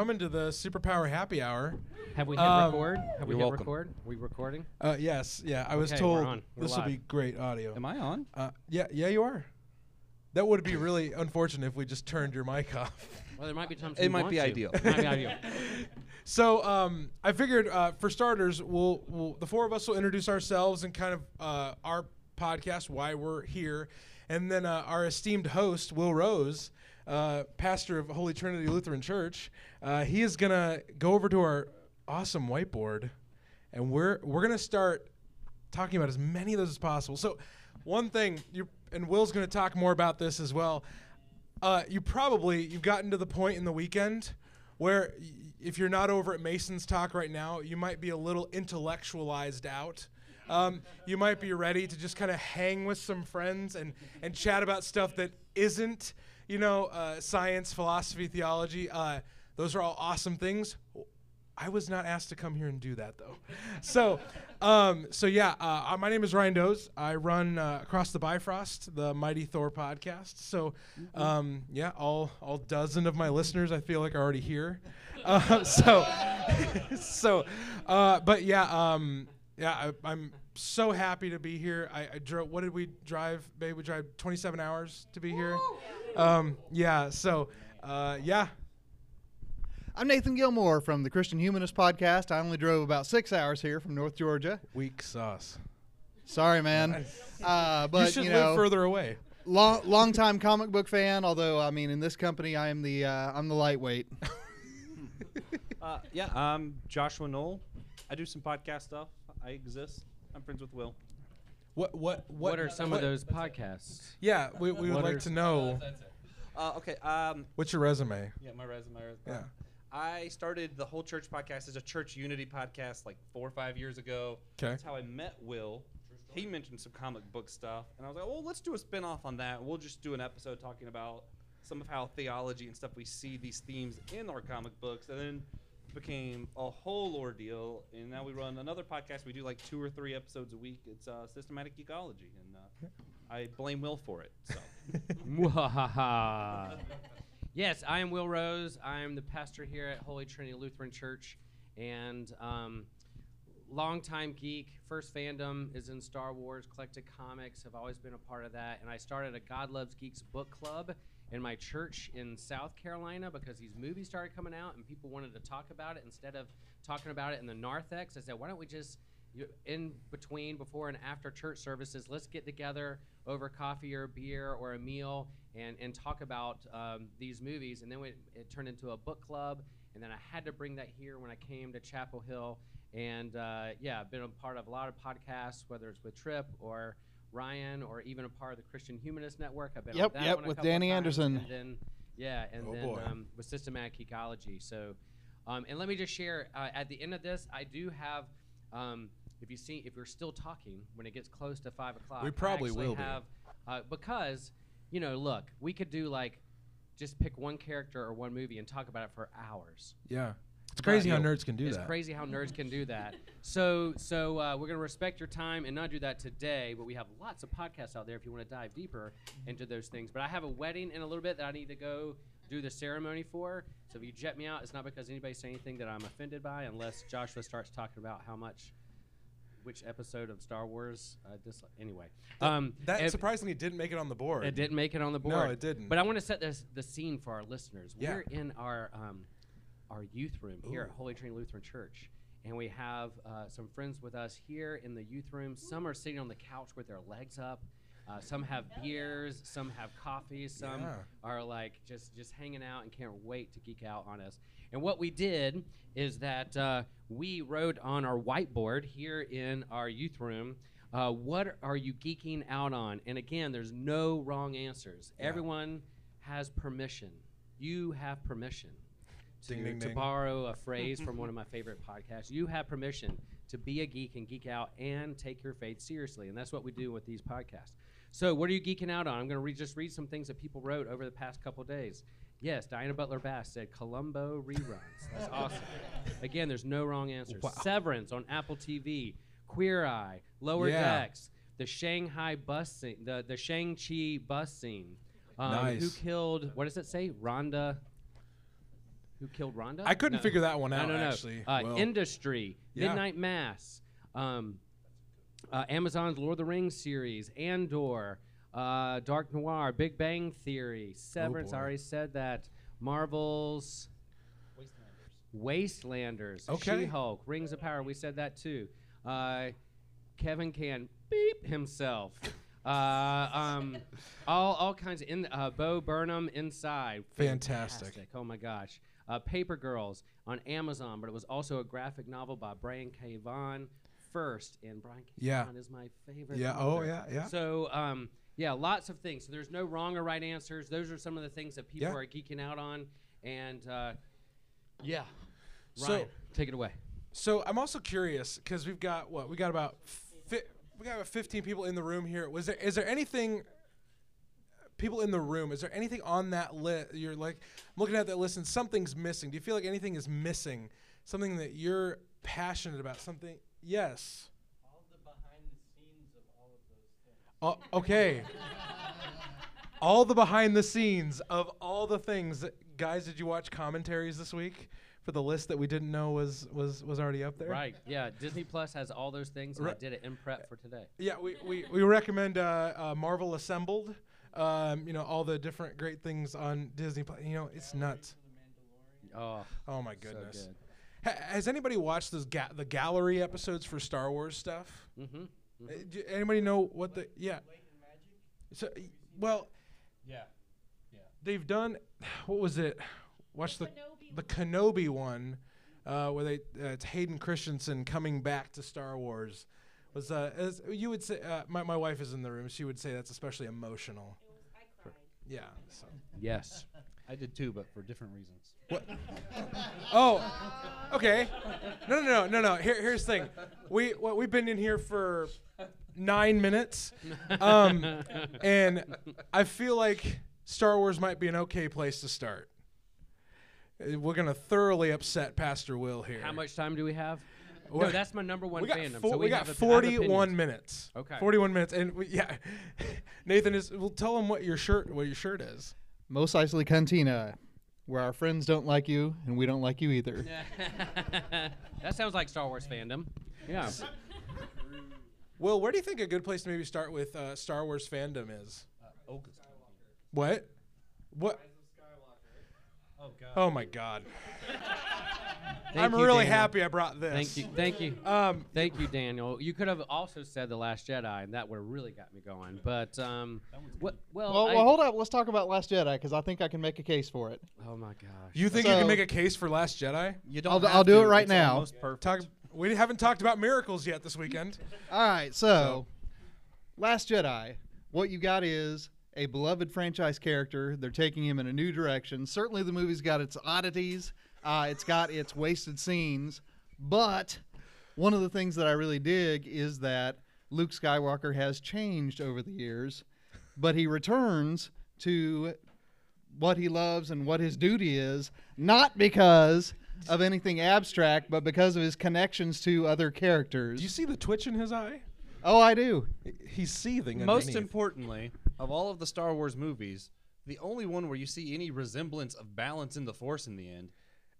coming to the Superpower Happy Hour. Have we hit Um, record? Have we you're hit welcome. record? we recording? Uh, yes, yeah. I was Okay, told we're on. We're this will be live. great audio. Am I on? Uh, yeah, yeah, you are. That would be really unfortunate if we just turned your mic off. Well, there might be times It we might want be to. ideal. It might be ideal. So um, I figured, uh, for starters, we'll, we'll the four of us will introduce ourselves and kind of uh, our podcast, why we're here, and then uh, our esteemed host, Will Rose, uh, pastor of Holy Trinity Lutheran Church, uh, he is gonna go over to our awesome whiteboard, and we're we're gonna start talking about as many of those as possible. So, one thing you and Will's gonna talk more about this as well. Uh, you probably you've gotten to the point in the weekend where y- if you're not over at Mason's talk right now, you might be a little intellectualized out. Um, you might be ready to just kind of hang with some friends and and chat about stuff that isn't, you know, uh, science, philosophy, theology. Uh, those are all awesome things. I was not asked to come here and do that though. So, um, so yeah, uh, uh, my name is Ryan Doze. I run uh, across the Bifrost, the Mighty Thor podcast. So, um, yeah, all all dozen of my listeners I feel like are already here. Uh, so, so, uh, but yeah, um, yeah, I, I'm so happy to be here. I, I drove. What did we drive, babe? We drive 27 hours to be here. Um, yeah. So, uh, yeah, I'm Nathan Gilmore from the Christian Humanist Podcast. I only drove about six hours here from North Georgia. weak sauce. Sorry, man. Uh, but you should you live further away. long, long time comic book fan. Although I mean, in this company, I am the uh, I'm the lightweight. Uh, yeah, I'm Joshua Knoll. I do some podcast stuff. I exist. I'm friends with Will. What what what, What, are some what- of those podcasts? Yeah, we, we would What like are to s- know Uh, okay. Um, what's your resume. yeah, my resume. my resume. Yeah. I started the whole church podcast as a church unity podcast like four or five years ago. 'Kay. That's how I met Will. He mentioned some comic book stuff, and I was like, "Well, let's do a spin-off on that. We'll just do an episode talking about some of how theology and stuff we see these themes in our comic books." And then became a whole ordeal, and now we run another podcast. We do like two or three episodes a week. It's uh, Systematic Geekology, and uh, I blame Will for it. So. Yes, I am Will Rose. I am the pastor here at Holy Trinity Lutheran Church, and um, longtime geek. First fandom is in Star Wars. Collected comics. Have always been a part of that. And I started a God Loves Geeks book club in my church in South Carolina because these movies started coming out and people wanted to talk about it instead of talking about it in the narthex. I said, why don't we just you, in between, before and after church services, let's get together over coffee or beer or a meal and, and talk about um, these movies. And then we, it turned into a book club. And then I had to bring that here when I came to Chapel Hill. And uh, yeah, I've been a part of a lot of podcasts, whether it's with Tripp or Ryan or even a part of the Christian Humanist Network. I've been Yep, on that yep, one a with couple of Danny times, Anderson. And then, yeah, and Oh, then um, with Systematic Geekology. So, um, and let me just share uh, at the end of this, I do have. Um, if you see, if you're still talking when it gets close to five o'clock, We probably will be. have uh, because you know, look, we could do like just pick one character or one movie and talk about it for hours. Yeah, it's crazy how But- nerds can do it's that. It's crazy how nerds can do that. So, so uh, we're gonna respect your time and not do that today. But we have lots of podcasts out there if you want to dive deeper into those things. But I have a wedding in a little bit that I need to go do the ceremony for. So if you jet me out, it's not because anybody say anything that I'm offended by, unless Joshua starts talking about how much. Which episode of Star Wars? Uh, dislike. Anyway, um, That and- surprisingly didn't make it on the board. it didn't make it on the board. No, it didn't. But I want to set this the scene for our listeners. Yeah. We're in our um, our youth room here at Holy Trinity Lutheran Church, and we have uh, some friends with us here in the youth room. Some are sitting on the couch with their legs up. Uh, some have beers, some have coffee, some Yeah. are like just just hanging out and can't wait to geek out on us. And what we did is that uh, we wrote on our whiteboard here in our youth room, uh, what are you geeking out on? And again, there's no wrong answers. Yeah. Everyone has permission. You have permission to, Ding, ding, to ding. borrow a phrase from one of my favorite podcasts. You have permission to be a geek and geek out and take your faith seriously. And that's what we do with these podcasts. So, what are you geeking out on? I'm going to re- just read some things that people wrote over the past couple days. Yes, Diana Butler Bass said Columbo reruns. That's awesome. Again, there's no wrong answers. Wow. Severance on Apple TV, Queer Eye, Lower Yeah. Decks. the Shanghai bus scene, the the Shang Chi bus scene. Um, Who killed? What does it say? Rhonda. Who killed Rhonda? I couldn't No. figure that one No, out no, no. actually. Uh, Well, Industry, Yeah. Midnight Mass, um, uh, Amazon's Lord of the Rings series, Andor, uh, Dark Noir, Big Bang Theory, Severance. I Oh, boy. already said that. Marvel's Wastelanders, Okay. She-Hulk, Rings of Power. We said that too. Uh, Kevin can beep himself. Uh, um, all all kinds of in uh, Bo Burnham inside. Fantastic. Oh my gosh. Uh, Paper Girls on Amazon, but it was also a graphic novel by Brian K. Vaughan first, and Brian K. Yeah. Vaughan is my favorite. Yeah. Oh yeah. Yeah. So, um, yeah, lots of things. So there's no wrong or right answers. Those are some of the things that people Yeah. are geeking out on, and uh, yeah, So- take it away. So I'm also curious because we've got what we got about fi- we got about 15 people in the room here. Was there is there anything people in the room? Is there anything on that list? You're like I'm looking at that list and something's missing. Do you feel like anything is missing? Something that you're passionate about? Something? Yes. All the behind the scenes of all of those things. Oh, okay. all the behind the scenes of all the things. Guys, did you watch commentaries this week for the list that we didn't know was was was already up there? Right. Yeah. Disney Plus has all those things, and I did it in prep for today. Yeah, we, we, we recommend uh, uh, Marvel Assembled. Um, you know all the different great things on Disney. Plus. You know it's nuts. Oh, Oh my so goodness. good. Ha- has anybody watched those ga- the gallery episodes for Star Wars stuff? Mm-hmm. Uh, do anybody know what the yeah? So y- well, Yeah. Yeah. They've done. What was it? Watch the the Kenobi one, uh, where they uh, it's Hayden Christensen coming back to Star Wars. Was uh, as you would say, uh, my my wife is in the room. She would say that's especially emotional. Yeah. So. Yes. I did too, but for different reasons. Oh, okay. No, no, no, no, no. Here, here's the thing. We well, we've been in here for nine minutes, um, and I feel like Star Wars might be an okay place to start. Uh, We're gonna thoroughly upset Pastor Will here. How much time do we have? What- No, that's my number one We got, fandom. four- so we we, got have a- I have 41 minutes. Okay. 41 minutes, and we, yeah, Nathan is. We'll tell him what your shirt, what your shirt is. Mos Eisley Cantina, where our friends don't like you and we don't like you either. that sounds like Star Wars fandom. Yeah. Will, where do you think a good place to maybe start with uh, Star Wars fandom is? Oga's What? What? Oh god. Oh my God! Thank I'm you, really Daniel. happy I brought this. Thank you. Thank you. Um, Thank you, Daniel. You could have also said The Last Jedi, and that would have really got me going. But, um, what, well, Well, I- well, hold up. Let's talk about Last Jedi because I think I can make a case for it. Oh, my gosh. you think you can make a case for Last Jedi? You I'll don't. d- have I'll do to. it right It's now. almost perfect. Talk. We haven't talked about miracles yet this weekend. All right, so, Last Jedi, what you got is a beloved franchise character. They're taking him in a new direction. Certainly, the movie's got its oddities, uh, it's got its wasted scenes, but one of the things that I really dig is that Luke Skywalker has changed over the years, but he returns to what he loves and what his duty is, not because of anything abstract, but because of his connections to other characters. Do you see the twitch in his eye? Oh, I do. He's seething. Most underneath. importantly, of all of the Star Wars movies, the only one where you see any resemblance of balance in the Force in the end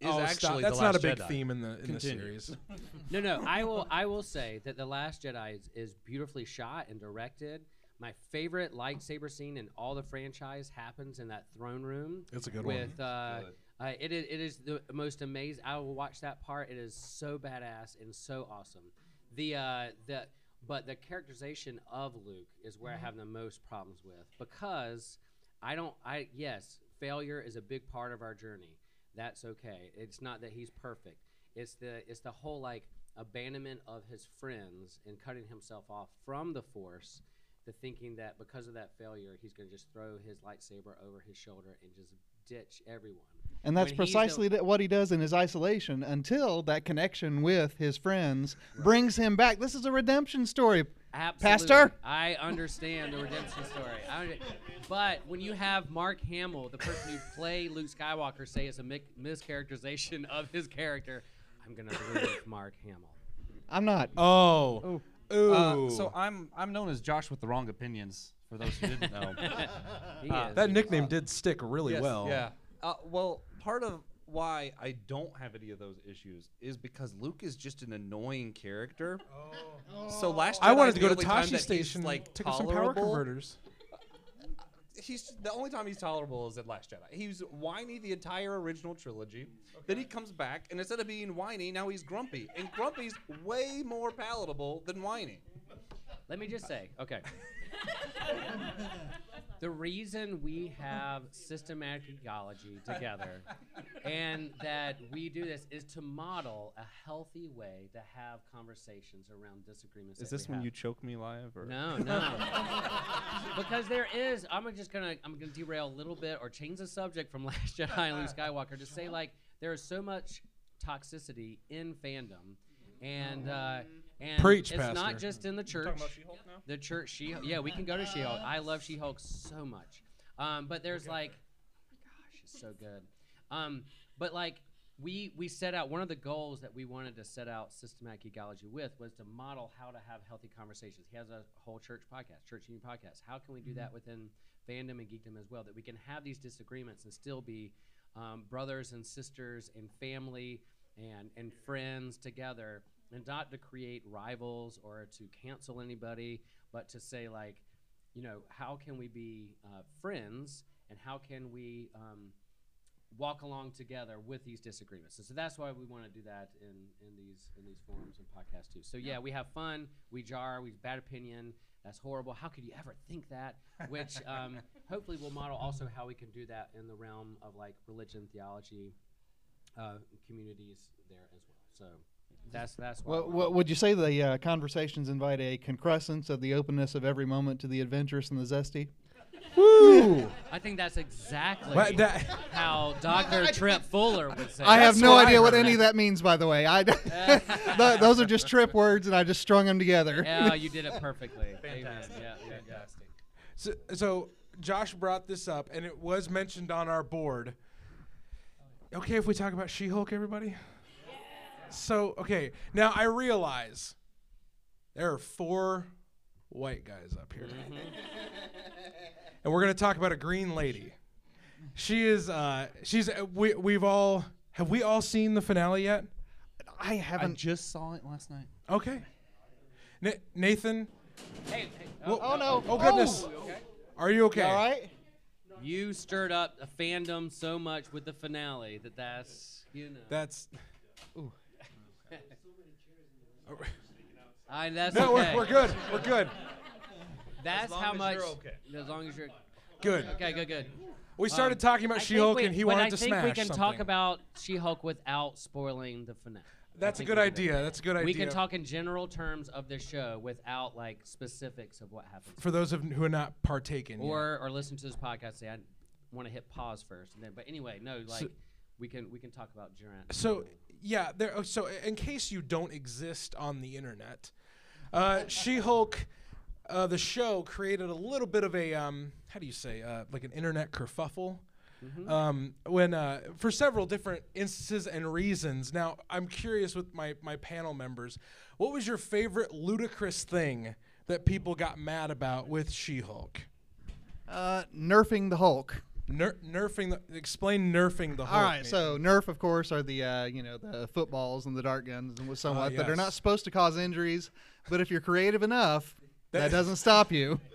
is oh, actually stop. the That's not a big Jedi. theme in the in the series. No, no. I will. I will say that the Last Jedi is, is beautifully shot and directed. My favorite lightsaber scene in all the franchise happens in that throne room. It's a good one. with uh, Good. uh, it is it is the most amazing. I will watch that part. It is so badass and so awesome. The uh, the but the characterization of Luke is where I have the most problems with because I don't. I yes, failure is a big part of our journey. That's okay. It's not that he's perfect. It's the it's the whole like abandonment of his friends and cutting himself off from the Force. The thinking that because of that failure, he's going to just throw his lightsaber over his shoulder and just ditch everyone. And that's When he's the- precisely th- what he does in his isolation until that connection with his friends brings him back. This is a redemption story. Absolutely. Pastor? I understand the redemption story. I but when you have Mark Hamill, the person who played Luke Skywalker, say it's a mic- mischaracterization of his character, I'm going to believe Mark Hamill. I'm not. Oh, Ooh. Uh, so I'm I'm known as Josh with the wrong opinions. For those who didn't know. He Uh, is. that nickname did stick really Yes, well. Yeah. Uh, well, part of why I don't have any of those issues is because Luke is just an annoying character. Oh. So oh. last I wanted to go to Tosche Station, like took some power converters. He's the only time he's tolerable is at Last Jedi. He was whiny the entire original trilogy. Then he comes back, and instead of being whiny, now he's grumpy. And grumpy's way more palatable than whiny. Let me just say, okay. the reason we have Systematic Geekology together and that we do this is to model a healthy way to have conversations around disagreements. Is this when have. you choke me live? Or? No, no. because there is. I'm just gonna. I'm gonna derail a little bit or change the subject from Last Jedi and Luke Skywalker to say like there is so much toxicity in fandom, and uh, and Preach, it's Pastor. not just in the church. talking about She-Hulk now? The church, She. Yeah, we can go to She-Hulk. I love She-Hulk so much. Um, but there's like, oh my gosh, it's so good. Um, but like we we set out one of the goals that we wanted to set out Systematic Geekology with was to model how to have healthy conversations. He has a whole church podcast, church union podcast. How can we do that within fandom and geekdom as well? That we can have these disagreements and still be um, brothers and sisters and family and and friends together, and not to create rivals or to cancel anybody, but to say like, you know, how can we be uh, friends and how can we um, walk along together with these disagreements. And so that's why we want to do that in, in these in these forums and podcasts too. So yeah, we have fun, we jar, we bad opinion. That's horrible. How could you ever think that? Which um, hopefully will model also how we can do that in the realm of like religion, theology, uh, communities there as well. So that's that's why. What, what would you say the uh, conversations invite a concrescence of the openness of every moment to the adventurous and the zesty? Woo! I think that's exactly But that- how Dr. Tripp Fuller would say. I have no what I idea what heard. any of that means, by the way. I, those are just Tripp words, and I just strung them together. Yeah, you did it perfectly. Fantastic. Yeah, yeah, yeah. Fantastic. So, so Josh brought this up, and it was mentioned on our board. Okay, if we talk about She-Hulk, everybody. So okay, now I realize there are four white guys up here, and we're gonna talk about a green lady. She is. Uh, she's. Uh, we we've all have we all seen the finale yet? I I haven't. I just saw it last night. Okay. Na- Nathan. Hey, hey, Whoa- oh no! Oh goodness. Are you okay? All right. You stirred up a fandom so much with the finale that that's you know. That's. I, that's No, okay. we're, we're good. We're good. That's long how as much. you're okay. As long as you're Good. okay, good, good. We started Um, talking about She-Hulk, and he wanted but wanted I to think smash we can something. talk about She-Hulk without spoiling the finale. That's a think good we can do idea. That's a good idea. We can talk in general terms of the show without like specifics of what happens. for those of who are not partaking. yet. or or listen to this podcast. Say I want to hit pause first, and then. But anyway, no, like we can we can talk about Durant. So yeah, there. oh, So in case you don't exist on the internet, uh, She-Hulk, uh, the show created a little bit of a um, how do you say uh, like an internet kerfuffle. Um, when uh, for several different instances and reasons. Now I'm curious with my my panel members, what was your favorite ludicrous thing that people got mad about with She-Hulk? Uh, nerfing the Hulk. Ner- nerfing the explain nerfing the Hulk. All right, Nathan. so Nerf, of course, are the uh, you know the footballs and the dart guns and somewhat that are not supposed to cause injuries, but if you're creative enough, that, doesn't stop you.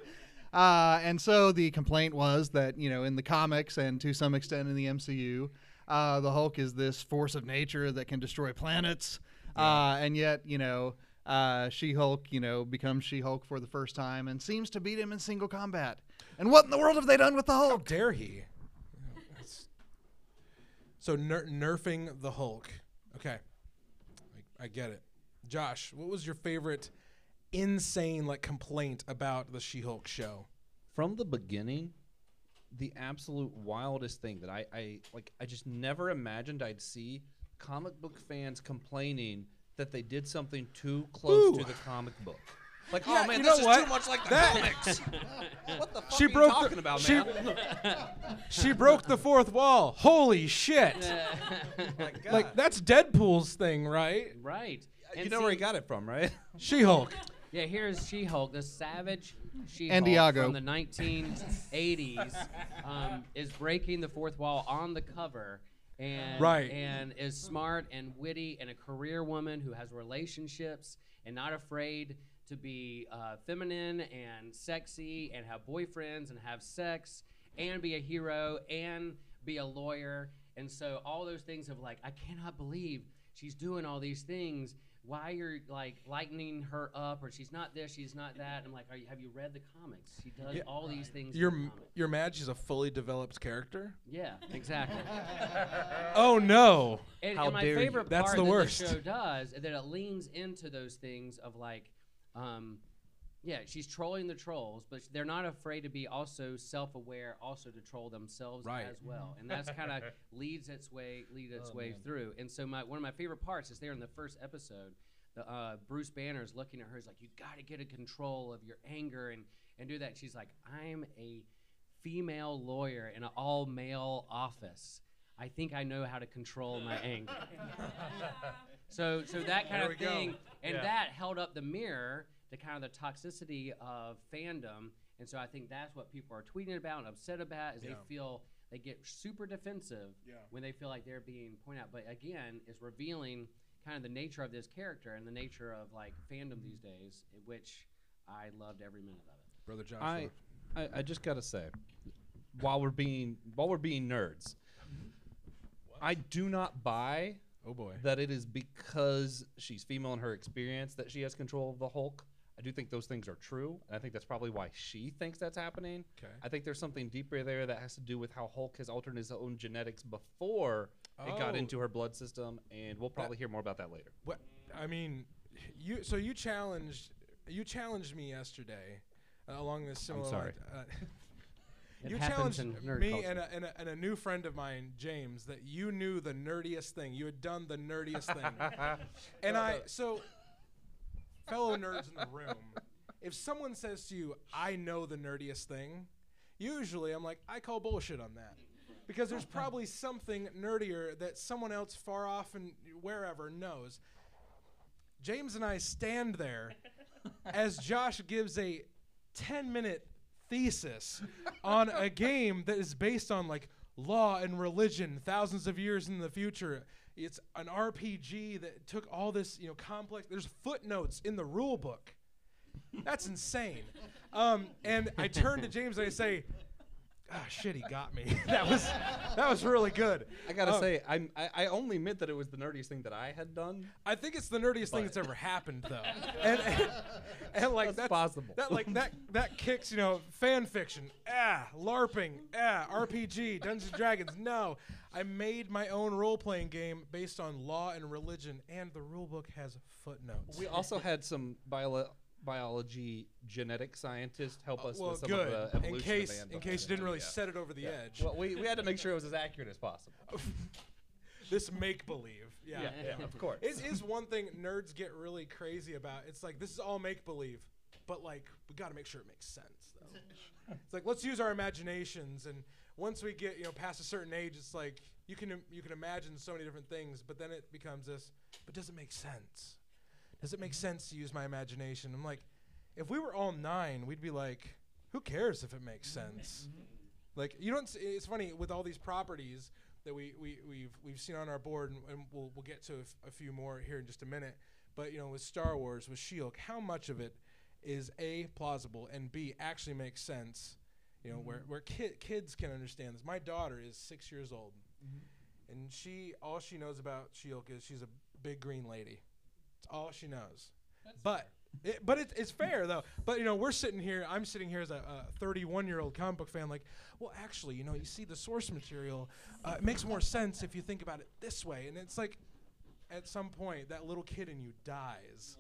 Uh, and so the complaint was that you know in the comics and to some extent in the MCU, uh, the Hulk is this force of nature that can destroy planets, uh, and yet you know uh, She-Hulk you know becomes She-Hulk for the first time and seems to beat him in single combat. And what in the world have they done with the How Hulk? dare he? So ner- nerfing the Hulk. Okay, I, I get it. Josh, what was your favorite insane like complaint about the She-Hulk show? From the beginning, the absolute wildest thing that I, I like I just never imagined I'd see comic book fans complaining that they did something too close Ooh. to the comic book. Like, Yeah, oh man, you this know is what? too much like the That- comics. what the fuck She are broke you the- talking about, she- man? She broke the fourth wall. Holy shit! Like that's Deadpool's thing, right? right. you And know where he got it from, right? She-Hulk. Yeah, here's She-Hulk, the savage She-Hulk Diago. from the 1980s, um, is breaking the fourth wall on the cover, and Right. and is smart and witty and a career woman who has relationships and not afraid to be uh, feminine and sexy and have boyfriends and have sex and be a hero and be a lawyer. And so all those things of like, I cannot believe she's doing all these things. Why you're like lightening her up, or she's not this, she's not that. I'm like, Are you, have you read the comics? She does Yeah. all these things. in You're the m- comics. you're mad she's a fully developed character. Yeah, exactly. Oh no! And, How and my dare you. favorite That's the that worst. the show does is that it leans into those things of like, um, yeah, she's trolling the trolls, but they're not afraid to be also self-aware, also to troll themselves Right. as well, and that's kind of leads its way lead its Oh, way man. through. And so my one of my favorite parts is there in the first episode. The, uh, Bruce Banner's looking at her. He's like, "You got to get a control of your anger and and do that." She's like, "I'm a female lawyer in an all-male office. I think I know how to control my anger." So, so that kind of thing. go. Thing, and Yeah. that held up the mirror to kind of the toxicity of fandom. And so I think that's what people are tweeting about and upset about is Yeah. they feel they get super defensive Yeah. when they feel like they're being pointed out. But again, is revealing kind of the nature of this character and the nature of like fandom these days, i- which I loved every minute of it. Brother Joshua. I, I, I just gotta say, while we're being while we're being nerds, I do not buy oh boy. that it is because she's female in her experience that she has control of the Hulk. I do think those things are true, and I think that's probably why she thinks that's happening. Okay. I think there's something deeper there that has to do with how Hulk has altered his own genetics before it got Oh. into her blood system, and we'll probably hear more about that later. What I mean, you so you challenged you challenged me yesterday uh, along this similar. sorry. line, Uh, It you challenged me and a, and, a, and a new friend of mine, James, that you knew the nerdiest thing. You had done the nerdiest thing, and I so fellow nerds in the room. If someone says to you, "I know the nerdiest thing," usually I'm like, "I call bullshit on that." Because there's probably something nerdier that someone else far off and wherever knows. James and I stand there as Josh gives a 10 minute thesis on a game that is based on like law and religion thousands of years in the future. It's an RPG that took all this, you know, complex. There's footnotes in the rule book. That's insane. Um, and I turn to James and I say, "Ah, shit, he got me. that was that was really good." I gotta Um, say, I'm, I, I only meant that it was the nerdiest thing that I had done. I think it's the nerdiest thing that's ever happened, though. and, and, and, like That's that's, possible. That like that that kicks you know fan fiction. Ah, LARPing. Ah, RPG. Dungeons and Dragons. No, I made my own role playing game based on law and religion, and the rule book has footnotes. We also had some bio- biology genetic scientists help us Uh, well, with some good. of the evolution in case of in case you didn't really Yeah. set it over the Yeah. edge. Well, we, we had to make sure it was as accurate as possible. this make believe. Yeah. Yeah, yeah, of course. It is one thing nerds get really crazy about. It's like this is all make believe, but like we got to make sure it makes sense though. it's like let's use our imaginations, and once we get you know past a certain age, it's like you can you can imagine so many different things, but then it becomes this. But does it make sense? Does it make sense to use my imagination? I'm like, if we were all nine, we'd be like, who cares if it makes sense? Like you don't. It's funny with all these properties that we we we've we've seen on our board, and, and we'll we'll get to a, f- a few more here in just a minute. But you know, with Star Wars, with She-Hulk, how much of it is a plausible and b actually makes sense? You know, where mm-hmm. where ki- kids can understand this. My daughter is six years old, mm-hmm. and she all she knows about She-Hulk is she's a big green lady. It's all she knows. but it, but it, it's fair though. But you know, we're sitting here. I'm sitting here as a 31 year old comic book fan. Like, well, actually, you know, you see the source material. Uh, it makes more sense if you think about it this way. And it's like, at some point, that little kid in you dies,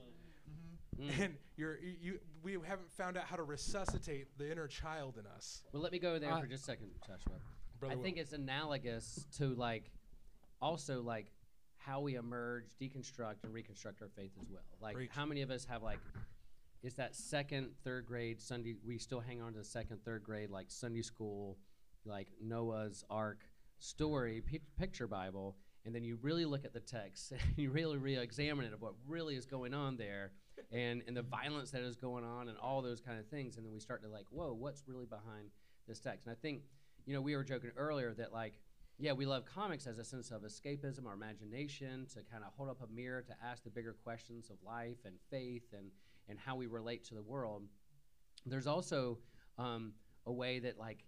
Mm. and you're you, you. We haven't found out how to resuscitate the inner child in us. Well, let me go there I- for just a second, Joshua. Brother I Will. think it's analogous to like, also like, how we emerge, deconstruct, and reconstruct our faith as well. Like, Preach. how many of us have like, is that second, third grade Sunday? We still hang on to the second, third grade like Sunday school, like Noah's Ark story pi- picture Bible, and then you really look at the text and you really re-examine it of what really is going on there, and and the violence that is going on and all those kind of things and then we start to like whoa what's really behind this text and i think you know we were joking earlier that like yeah we love comics as a sense of escapism or imagination to kind of hold up a mirror to ask the bigger questions of life and faith and and how we relate to the world. There's also um, a way that like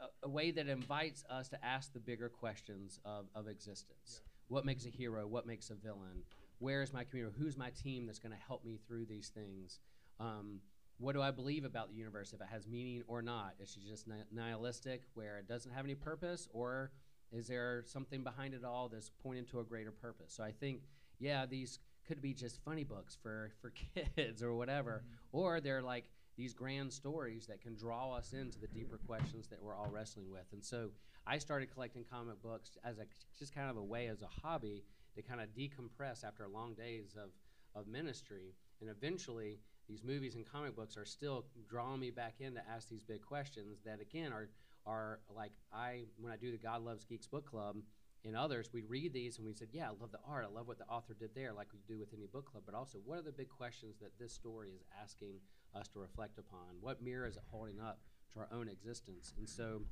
a, a way that invites us to ask the bigger questions of, of existence. What makes a hero? What makes a villain? Where is my community? Who's my team that's going to help me through these things? Um, what do i believe about the universe if it has meaning or not? Is she just nihilistic where it doesn't have any purpose or is there something behind it all that's pointing to a greater purpose? So i think yeah these could be just funny books for for kids or whatever mm-hmm. or they're like these grand stories that can draw us into the deeper questions that we're all wrestling with. And so i started collecting comic books as a just kind of a way as a hobby to kind of decompress after long days of of ministry. And eventually these movies and comic books are still drawing me back in to ask these big questions that again are are like I when I do the God Loves Geeks book club and others we read these and we said yeah I love the art. I love what the author did there like we do with any book club. But also what are the big questions that this story is asking us to reflect upon? What mirror is it holding up to our own existence? And so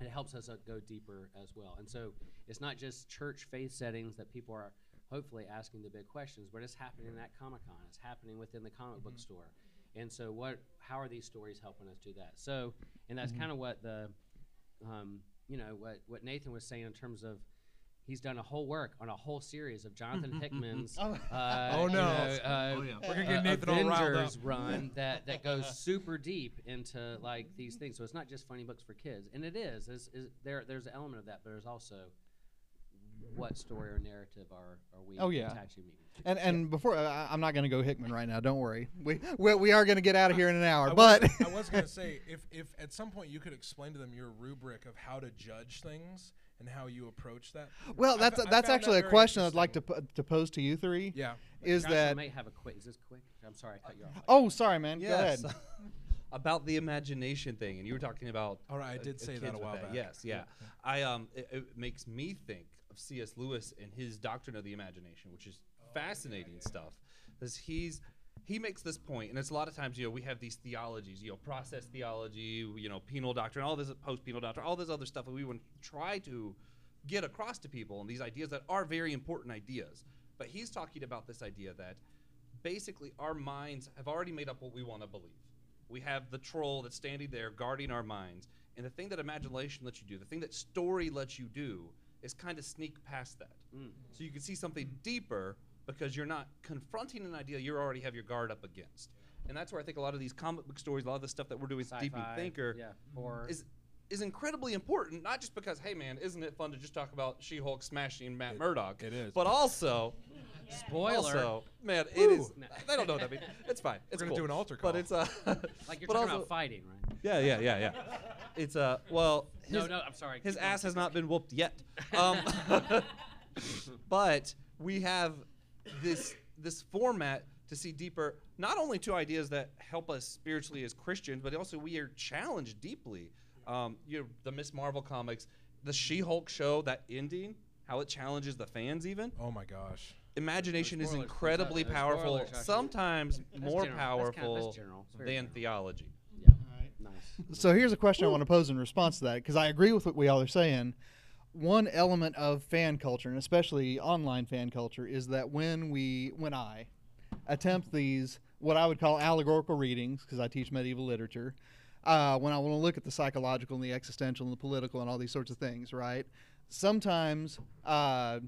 it helps us uh, go deeper as well. And so it's not just church faith settings that people are hopefully asking the big questions, but it's happening at Comic Con. It's happening within the comic book store. And so what? How are these stories helping us do that? So, and that's kind of what the, um, you know, what what Nathan was saying in terms of. He's done a whole work on a whole series of Jonathan Hickman's. Oh. uh, Oh, you no. know, uh, Oh, yeah. We're gonna uh, get Nathan all riled up. Run that that goes super deep into like these things. So it's not just funny books for kids, and it is. Is, is there? There's an element of that, but there's also what story or narrative are are we Oh, yeah. attaching meaning to? And and before I, I'm not going to go Hickman right now. Don't worry. We we, we are going to get out of here in an hour. I but was, I was gonna say if if at some point you could explain to them your rubric of how to judge things and how you approach that. well, I that's fo- I that's actually that a question I'd like to interesting. po- to pose to you three. Yeah. Is Josh, I that may have a quick? Is this quick? I'm sorry, I cut you off. Oh, sorry, man. Go ahead. about the imagination thing, and you were talking about. All right, I did uh, say that a while back. Yes, yeah. I um, it, it makes me think of C.S. Lewis and his doctrine of the imagination, which is oh, fascinating stuff, because he's he makes this point, and it's a lot of times you know we have these theologies, you know, process theology, you know, penal doctrine, all this post penal doctrine, all this other stuff that we would try to get across to people, and these ideas that are very important ideas. But he's talking about this idea that basically our minds have already made up what we want to believe. We have the troll that's standing there guarding our minds. And the thing that imagination lets you do, the thing that story lets you do, is kind of sneak past that. So you can see something deeper because you're not confronting an idea you already have your guard up against. And that's where I think a lot of these comic book stories, a lot of the stuff that we're doing with Deep and Thinker, yeah, horror. is is incredibly important. Not just because, hey man, isn't it fun to just talk about She-Hulk smashing Matt Murdock? it is. But also, Spoiler. also, man, it is. Ooh. They don't know what that means. It's fine. It's We're gonna cool. do an altar But it's uh, like you're but talking also, about fighting, right? Yeah, yeah, yeah, yeah. It's a well, No, his- no, I'm sorry. his ass has not been whooped yet. Um, but we have this this format to see deeper, not only to ideas that help us spiritually as Christians, but also we are challenged deeply. Um, you know, the Miss Marvel comics, the She-Hulk show, that ending, how it challenges the fans even. Oh my gosh. Imagination No is incredibly no powerful, spoilers, sometimes more general. That's kind of- that's powerful general. It's very than general. theology. Nice. So here's a question I want to pose in response to that because I agree with what we all are saying. One element of fan culture, and especially online fan culture, is that when we, when I attempt these, what I would call allegorical readings, because I teach medieval literature, uh, when I want to look at the psychological and the existential and the political and all these sorts of things, right? Sometimes uh,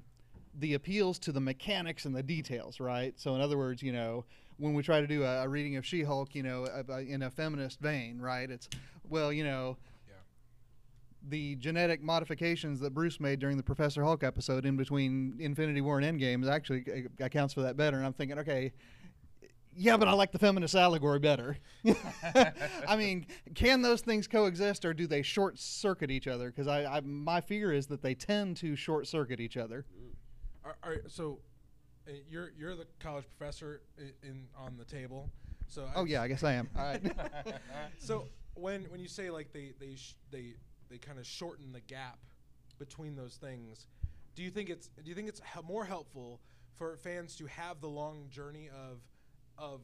the appeals to the mechanics and the details, right? So, in other words, you know, when we try to do a, a reading of She-Hulk, you know, uh, uh, in a feminist vein, right? It's well, you know, Yeah. the genetic modifications that Bruce made during the Professor Hulk episode in between Infinity War and Endgame actually uh, accounts for that better. And I'm thinking, okay. Yeah, but I like the feminist allegory better. I mean, can those things coexist, or do they short circuit each other? Because I, I, my fear is that they tend to short circuit each other. Are, are, so, uh, you're you're the college professor in, in on the table. So. I Oh yeah, I guess I am. All right. So when when you say like they they sh- they they kind of shorten the gap between those things, do you think it's do you think it's he- more helpful for fans to have the long journey of of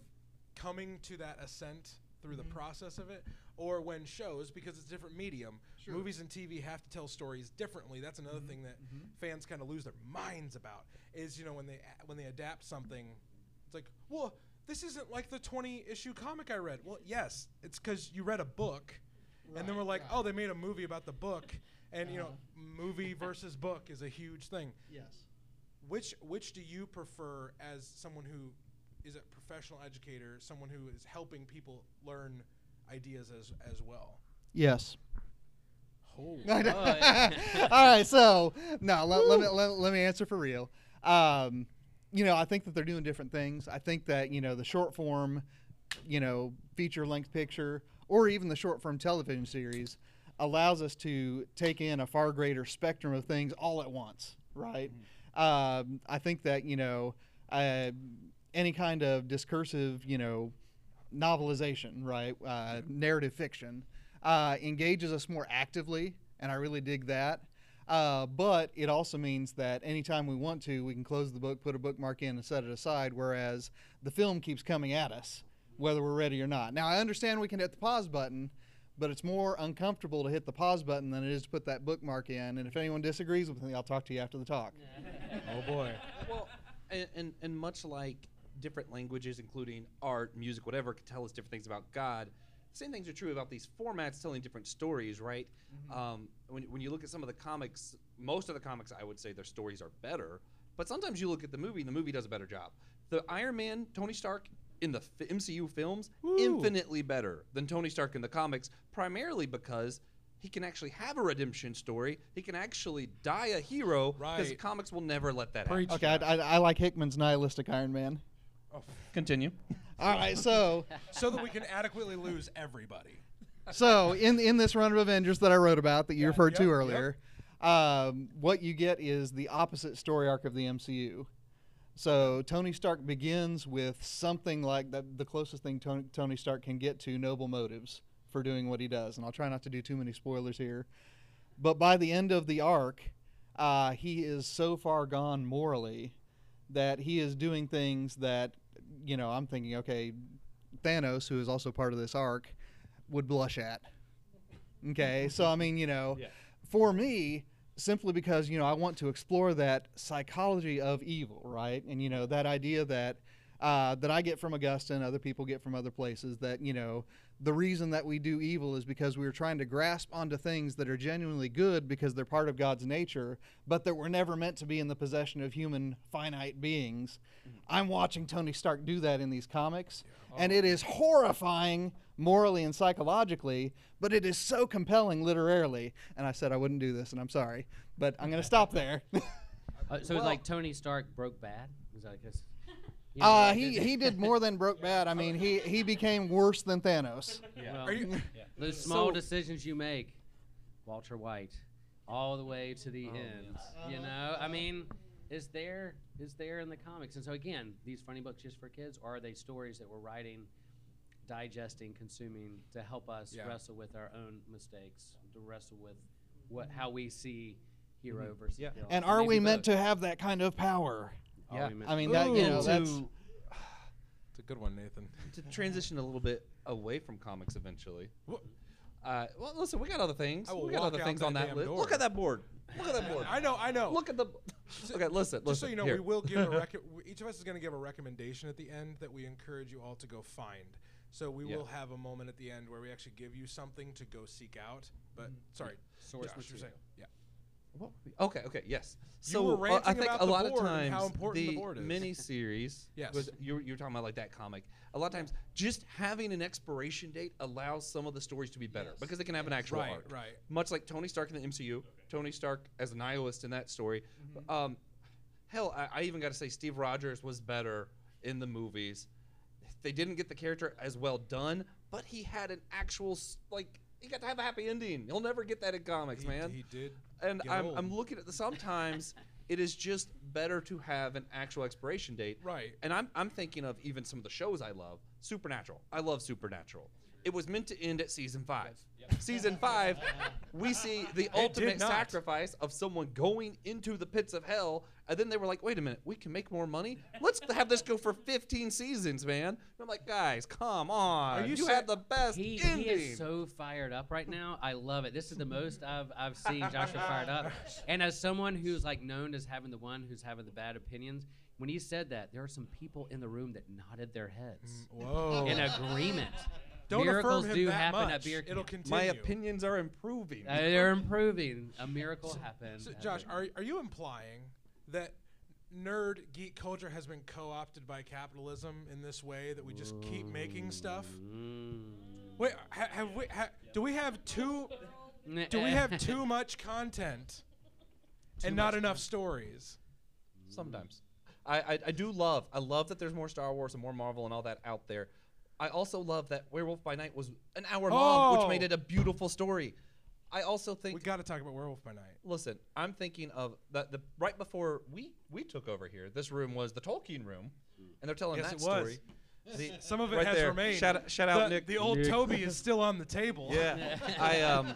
coming to that ascent through Mm-hmm. the process of it, or when shows because it's a different medium. Movies and TV have to tell stories differently. That's another Mm-hmm. thing that fans kind of lose their minds about. Is you know when they when they adapt something, it's like, well, this isn't like the 20 issue comic I read. Well, yes, it's because you read a book, and then we're like, oh, they made a movie about the book, and you know, Uh-huh. movie versus book is a huge thing. Yes. Which which do you prefer as someone who is a professional educator, someone who is helping people learn ideas as as well? Yes. Oh, All yeah. right, so no, let, let me let, let me answer for real. Um, you know, I think that they're doing different things. I think that you know the short form, you know, feature length picture, or even the short form television series, allows us to take in a far greater spectrum of things all at once. Right. Um, I think that you know, uh, any kind of discursive, you know, novelization, right, uh, narrative fiction, uh, engages us more actively, and I really dig that. Uh, but it also means that anytime we want to, we can close the book, put a bookmark in, and set it aside. Whereas the film keeps coming at us, whether we're ready or not. Now, I understand we can hit the pause button, but it's more uncomfortable to hit the pause button than it is to put that bookmark in. And if anyone disagrees with me, I'll talk to you after the talk. oh boy. well, and, and and much like different languages, including art, music, whatever, can tell us different things about God. Same things are true about these formats telling different stories, right? Um, when, when you look at some of the comics, most of the comics, I would say their stories are better. But sometimes you look at the movie, and the movie does a better job. The Iron Man, Tony Stark in the f- MCU films, infinitely better than Tony Stark in the comics, primarily because he can actually have a redemption story. He can actually die a hero because the Right. comics will never let that Preach. happen. Okay, I, I, I like Hickman's nihilistic Iron Man. Continue. All right, so so that we can adequately lose everybody. so in in this run of Avengers that I wrote about that you Yeah, referred yep, to yep. earlier, um, what you get is the opposite story arc of the MCU. So Tony Stark begins with something like that, the closest thing Tony, Tony Stark can get to noble motives for doing what he does, and I'll try not to do too many spoilers here. But by the end of the arc, uh, he is so far gone morally that he is doing things that, you know, I'm thinking, okay, Thanos, who is also part of this arc, would blush at. Okay, so I mean, you know, Yeah. for me, simply because you know I want to explore that psychology of evil, right? And you know that idea that uh, that I get from Augustine, other people get from other places, that you know the reason that we do evil is because we are trying to grasp onto things that are genuinely good because they're part of God's nature, but that were never meant to be in the possession of human finite beings. I'm watching Tony Stark do that in these comics, and it is horrifying morally and psychologically, but it is so compelling literarily. And I said I wouldn't do this, and I'm sorry, but I'm going to stop there. Uh, so Well- like Tony Stark broke bad. Is that because? You know, uh, he he did more than broke bad. I mean, he he became worse than Thanos. well, Are you? those small So- decisions you make, Walter White, all the way to the Oh, end. You know, I mean, is there is there in the comics? And so again, these funny books just for kids, or are they stories that we're writing, digesting, consuming to help us Yeah. wrestle with our own mistakes, to wrestle with what how we see hero versus Yeah. villain? And are maybe we meant both. to have that kind of power? Are Yeah. I mean, that you know Ooh. that's It's a good one, Nathan. to transition a little bit away from comics eventually. Uh, well, listen, we got other things. I will We got walk other out things that on that damn list. door. Look at that board. Look at that board. I know, I know. Look at the. Okay, listen, listen. Just so you know, here. we will give a rec- each of us is going to give a recommendation at the end that we encourage you all to go find. So we Yeah. will have a moment at the end where we actually give you something to go seek out. But sorry, Source Josh, you're material. saying, yeah. What were we- Okay, okay, yes. You So were uh, I think about a the lot of board and times how important the the board is. mini-series Yes. was you you were talking about like that comic. A lot of times, just having an expiration date allows some of the stories to be better because they can have an actual Right, arc. right. Much like Tony Stark in the MCU, Tony Stark as a nihilist in that story. Mm-hmm. Um, hell, I, I even got to say Steve Rogers was better in the movies. They didn't get the character as well done, but he had an actual s- like he got to have a happy ending. You'll never get that in comics, He, man he did. and I'm, old. I'm looking at the sometimes it is just better to have an actual expiration date Right. and I'm, I'm thinking of even some of the shows i love supernatural i love supernatural It was meant to end at season five. Season five, we see the ultimate sacrifice of someone going into the pits of hell, and then they were like, "Wait a minute, we can make more money. Let's have this go for 15 seasons, man." And I'm like, "Guys, come on! Are you you had the best He, ending." he is so fired up right now. I love it. This is the most I've, I've seen Joshua fired up. And as someone who's like known as having the one who's having the bad opinions, when he said that, there are some people in the room that nodded their heads Whoa. in agreement. Don't Miracles affirm him do that happen much. at beer It'll continue. My opinions are improving. Uh, they're improving. A miracle happened. So, Josh, are are you implying that nerd geek culture has been co-opted by capitalism in this way that we just keep making stuff? Mm. Wait, ha, have we? Ha, do we have too? Do we have too much content and not enough stories? Sometimes. I, I, I do love I love that there's more Star Wars and more Marvel and all that out there. I also love that Werewolf by Night was an hour long, Oh. which made it a beautiful story. I also think We got to talk about Werewolf by Night. listen, I'm thinking of the, the right before we we took over here. This room was the Tolkien room, and they're telling Yes, that it was. story. The- Some of it right has there. remained. Shout out, shout out the, Nick. The old Nick. Toby is still on the table. Yeah, I um.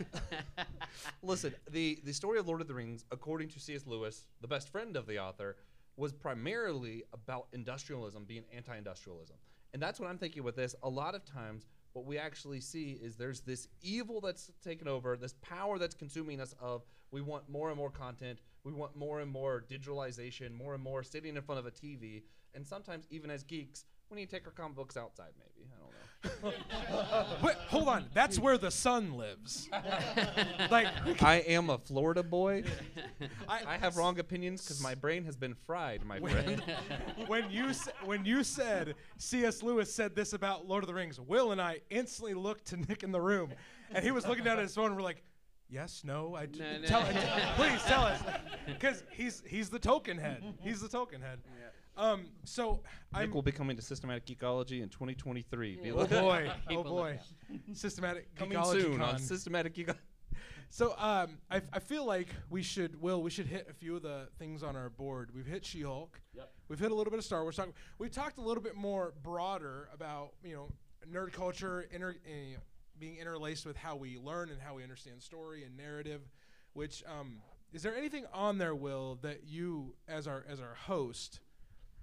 listen, the the story of Lord of the Rings, according to C.S. Lewis, the best friend of the author, was primarily about industrialism being anti-industrialism, and that's what I'm thinking with this. A lot of times, what we actually see is there's this evil that's taken over, this power that's consuming us. Of we want more and more content, we want more and more digitalization, more and more sitting in front of a TV, and sometimes even as geeks, we need to take our comic books outside. Maybe I don't know. Wait, hold on. That's where the sun lives. like, I am a Florida boy. I, I have wrong opinions because my brain has been fried, my friend. when you s- when you said C.S. Lewis said this about Lord of the Rings, Will and I instantly looked to Nick in the room, and he was looking down at his phone. and We're like, "Yes, no, I d- No, no. tell, please tell us," because he's he's the token head. He's the token head. Um, so I'm. Nick will be coming to Systematic Geekology in 2023. Be Oh looking- boy! Keep Oh a boy! Systematic coming Geekology soon Con. on Systematic Geekology. So um, I, I feel like we should, Will, we should hit a few of the things on our board. We've hit She-Hulk. Yep. We've hit a little bit of Star Wars. Talk, we talked a little bit more broader about you know nerd culture, inter, uh, being interlaced with how we learn and how we understand story and narrative. Which um, is there anything on there, Will, that you as our as our host,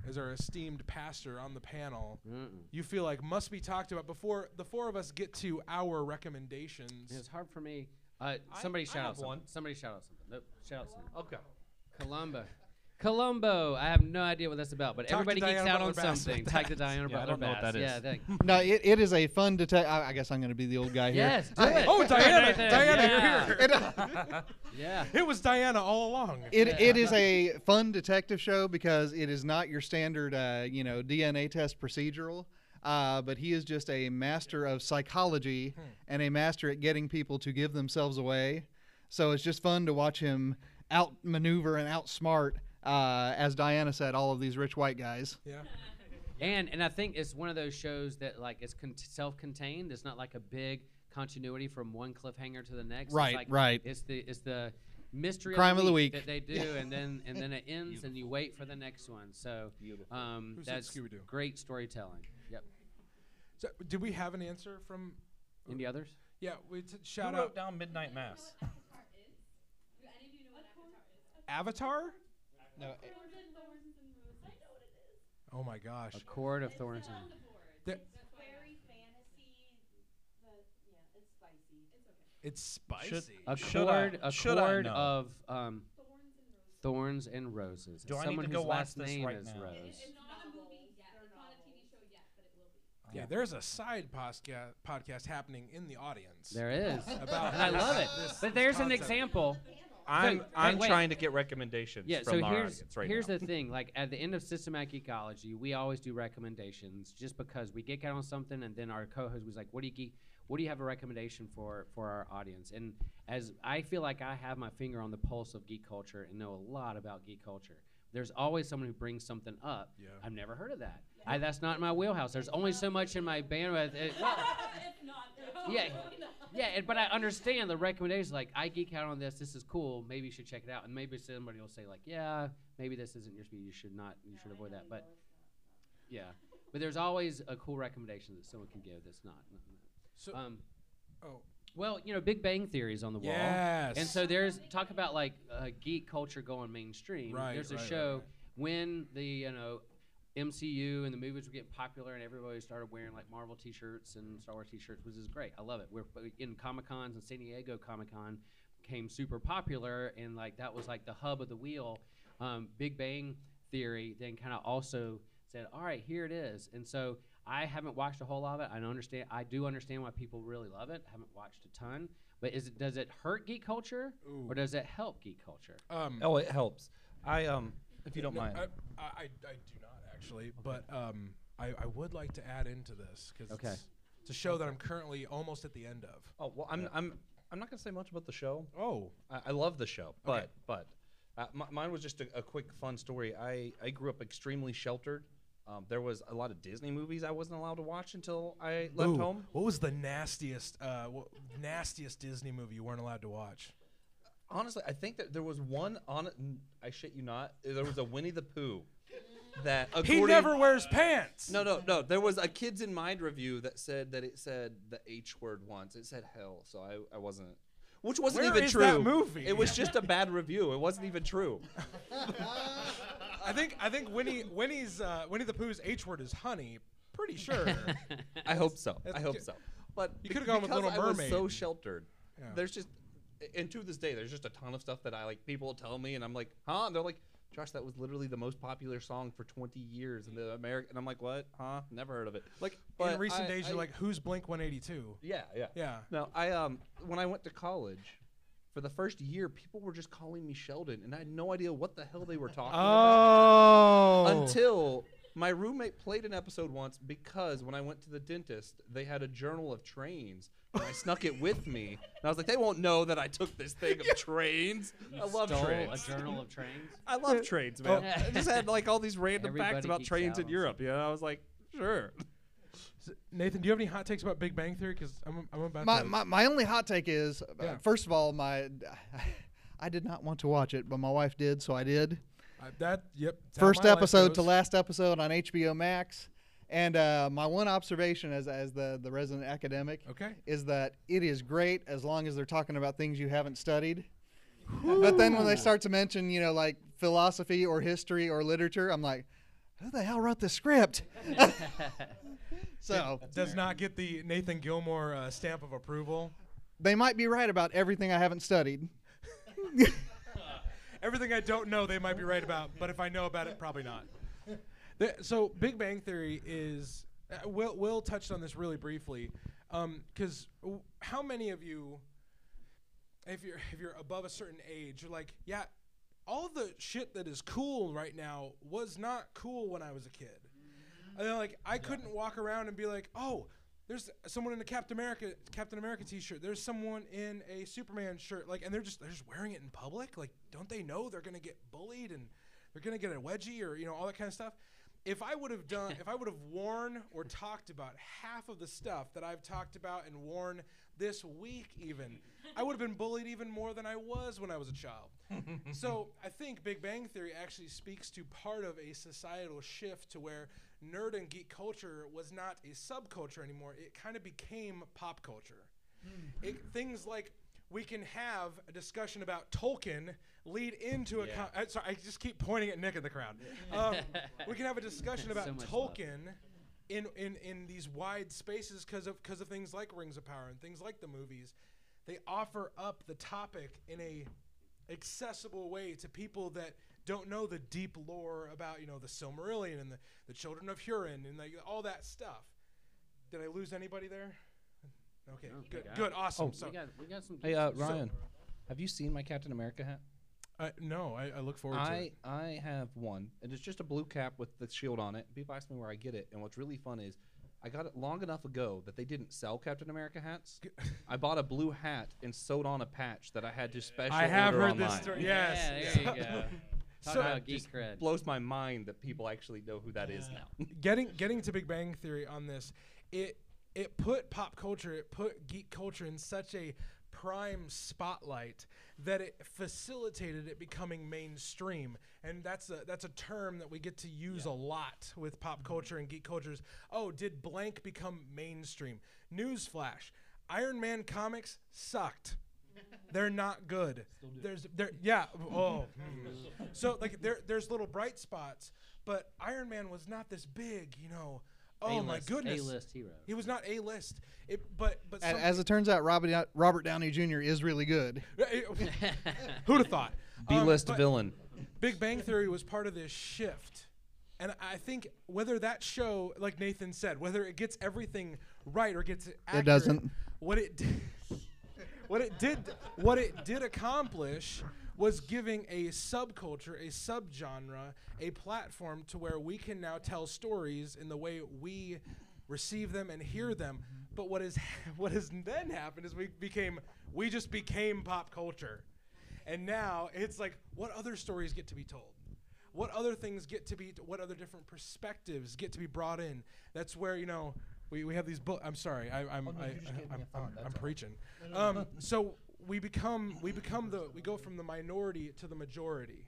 as our esteemed pastor on the panel, Mm-mm. you feel like must be talked about before the four of us get to our recommendations? It's hard for me. Uh, somebody I shout have out something. one. Somebody shout out something. Nope. Shout out something. Okay. Columbo. Columbo. I have no idea what that's about, but Talk to everybody geeks Diana out on Butler Bass something. about Talk to that. Diana Yeah, I Butler don't know what Bass. that Yeah, is. thank- No, it, it is a fun detect. I, I guess I'm going to be the old guy here. Yes, do I- it. Oh, Diana! Nathan, Diana, yeah. you're here. Yeah. It was Diana all along. It, Yeah. it is a fun detective show because it is not your standard, uh, you know, DNA test procedural. Uh, but he is just a master of psychology and a master at getting people to give themselves away. So it's just fun to watch him outmaneuver and outsmart, uh, as Diana said, all of these rich white guys. Yeah. And and I think it's one of those shows that like it's con- self-contained. It's not like a big continuity from one cliffhanger to the next. It's Right, like- right. It's the it's the mystery Crime of of the the week, week. that they do, and then and then it ends, and you wait for the next one. So um, that's great storytelling. Yep. So, did we have an answer from? Any others? Yeah, we t- shout Who out down Midnight Mass? Avatar. No, Oh my gosh. A Court of thorns. And, There- Fairy fantasy, but yeah, it's spicy. It's spicy. a Should I- Court. A should I Court know? of um, thorns and roses. Do As I need someone to go whose watch last this name right is now? Rose. It's not a movie yet. It's not a TV show yet, but it will be. yeah, there's a side podcast podcast happening in the audience. There is. About and I love it. But this there's an example. I'm I'm wait, wait. trying to get recommendations Yeah, from so our here's audience right here's now. the thing. Like at the end of systematic geekology, we always do recommendations just because we geek out on something, and then our co-host was like, "What do you geek? What do you have a recommendation for for our audience?" And as I feel like I have my finger on the pulse of geek culture and know a lot about geek culture, there's always someone who brings something up. Yeah. I've never heard of that. I, that's not my wheelhouse. There's only so much in my bandwidth. It- it's not. yeah, yeah, and, but I understand the recommendations. Like, I geek out on this. This is cool. Maybe you should check it out. And maybe somebody will say, like, yeah, maybe this isn't your speed. You should not. You should avoid that. But yeah, but there's always a cool recommendation that someone can give that's not. not- not- So, Um, oh, well, you know, Big Bang Theory is on the wall. yes. And so there's talk about like uh, geek culture going mainstream. Right, There's a right, right, show right. when the you know MCU and the movies were getting popular and everybody started wearing like Marvel T-shirts and Star Wars T-shirts, which is great. I love it. We're in Comic Cons and San Diego Comic Con became super popular and like that was like the hub of the wheel. Um, Big Bang Theory then kind of also said, all right, here it is. And so I haven't watched a whole lot of it. I don't understand. I do understand why people really love it. I haven't watched a ton. But is it does it hurt geek culture Ooh. or does it help geek culture? um, Oh, it helps. I um, if you don't no, mind. I, I, I I do not actually, but um, I, I would like to add into this because Okay. it's, it's a show that I'm currently almost at the end of. oh well, I'm I'm I'm not gonna say much about the show. Oh, I, I love the show, but Okay. but uh, m- mine was just a, a quick fun story. I I grew up extremely sheltered. Um, there was a lot of Disney movies I wasn't allowed to watch until I left Ooh, home. What was the nastiest, uh, wha- nastiest Disney movie you weren't allowed to watch? Honestly, I think that there was one on I shit you not. There was a Winnie the Pooh that He never wears pants. No, no, no. There was a Kids in Mind review that said that it said the H word once. It said hell, so I, I wasn't. Which wasn't Where even is true. that movie? It was just a bad review. It wasn't even true. I think I think Winnie Winnie's uh, Winnie the Pooh's H word is honey. Pretty sure. I hope so. I hope so. But You could've gone with Little I was so sheltered. Yeah. There's just, and to this day, there's just a ton of stuff that I like. People tell me, and I'm like, huh? And they're like, Josh, that was literally the most popular song for 20 years in the American. And I'm like, what? Huh? Never heard of it. Like, but In recent I- days, I- you're like, who's Blink 182? yeah, yeah. Yeah. No, I um when I went to college, for the first year, people were just calling me Sheldon, and I had no idea what the hell they were talking about Oh. until my roommate played an episode once because when I went to the dentist, they had a journal of trains. And I snuck it with me, and I was like, "They won't know that I took this thing of trains. I love Stole trains. a journal of trains. I love trains, man. Oh. I just had like all these random Everybody facts about trains out in on Europe. You know, I was like, "Sure." Nathan, do you have any hot takes about Big Bang Theory? Because I'm, I'm about My, to. my, my only hot take is, uh, Yeah. first of all, my I did not want to watch it, but my wife did, so I did. I- that yep. First episode to last episode on HBO Max, and uh, my one observation as as the the resident academic Okay. is that it is great as long as they're talking about things you haven't studied. But then when they start to mention, you know, like philosophy or history or literature, I'm like, who the hell wrote the script? so it Does not get the Nathan Gilmour uh, stamp of approval. they might be right about everything I haven't studied. Everything I don't know, they might be right about, but if I know about it, probably not. The- so, Big Bang Theory is. Uh, Will Will touched on this really briefly, because how many of you, if you're if you're above a certain age, you're like, yeah, all the shit that is cool right now was not cool when I was a kid. And then, like I couldn't walk around and be like, oh, there's someone in a Captain America Captain America T-shirt. There's someone in a Superman shirt. Like, and they're just they're just wearing it in public. Like, don't they know they're gonna get bullied and they're gonna get a wedgie or you know all that kind of stuff? If I would have done, if I would have worn or talked about half of the stuff that I've talked about and worn this week, even, I would have been bullied even more than I was when I was a child. so I think Big Bang Theory actually speaks to part of a societal shift to where nerd and geek culture was not a subculture anymore. It kind of became pop culture. It, things like we can have a discussion about Tolkien lead into a. Yeah. Con- uh, sorry, I just keep pointing at Nick in the crowd. Um, we can have a discussion about So much love. Tolkien in, in, in these wide spaces because of because of things like Rings of Power and things like the movies. They offer up the topic in a accessible way to people that don't know the deep lore about you know the Silmarillion and the, the Children of Hurin and like all that stuff. Did I lose anybody there? Okay, No, good, good, awesome. Oh, so, we got we got some. Hey, uh, geeks. Ryan, have you seen my Captain America hat? uh, no, I, I look forward to I it. I have one, and it's just a blue cap with the shield on it. People ask me where I get it, and what's really fun is I got it long enough ago that they didn't sell Captain America hats. I bought a blue hat and sewed on a patch that I had to special I have order heard online. this story. Yes. Yeah, there you go. Talk So- about geek Just cred. blows my mind that people actually know who that is now. getting getting to Big Bang Theory on this, it it put pop culture, it put geek culture in such a prime spotlight that it facilitated it becoming mainstream. And that's a that's a term that we get to use a lot with pop culture and geek cultures. Oh, did blank become mainstream? Newsflash. Iron Man comics sucked. They're not good. There's there yeah, oh. hmm. So like there there's little bright spots, but Iron Man was not this big, you know. Oh my A-list- goodness. A-list hero. He was not A list. It, but but some- As it turns out, Robert Robert Downey Jr. is really good. who'd have thought? B Um, list but villain. Big Bang Theory was part of this shift, and I think whether that show, like Nathan said, whether it gets everything right or gets it, accurate, doesn't. What it did, what it did, what it did accomplish was giving a subculture, a subgenre, a platform to where we can now tell stories in the way we receive them and hear them. But what is what has then happened is we became we just became pop culture. And now it's like what other stories get to be told? What other things get to be what other different perspectives get to be brought in? That's where, you know, we, we have these books. I'm sorry, I, I'm Oh, no, I, you just gave me I'm, I'm, I'm preaching. Um, so we become we become the we go from the minority to the majority,